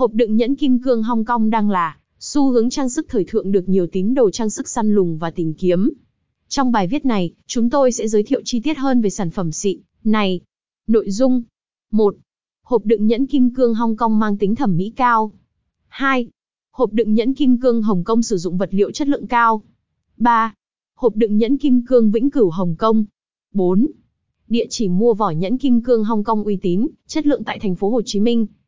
Hộp đựng nhẫn kim cương Hong Kong đang là xu hướng trang sức thời thượng được nhiều tín đồ trang sức săn lùng và tìm kiếm. Trong bài viết này, chúng tôi sẽ giới thiệu chi tiết hơn về sản phẩm xịn này. Nội dung 1. Hộp đựng nhẫn kim cương Hong Kong mang tính thẩm mỹ cao. 2. Hộp đựng nhẫn kim cương Hồng Kông sử dụng vật liệu chất lượng cao. 3. Hộp đựng nhẫn kim cương Vĩnh Cửu Hồng Kông. 4. Địa chỉ mua vỏ nhẫn kim cương Hong Kong uy tín, chất lượng tại thành phố Hồ Chí Minh.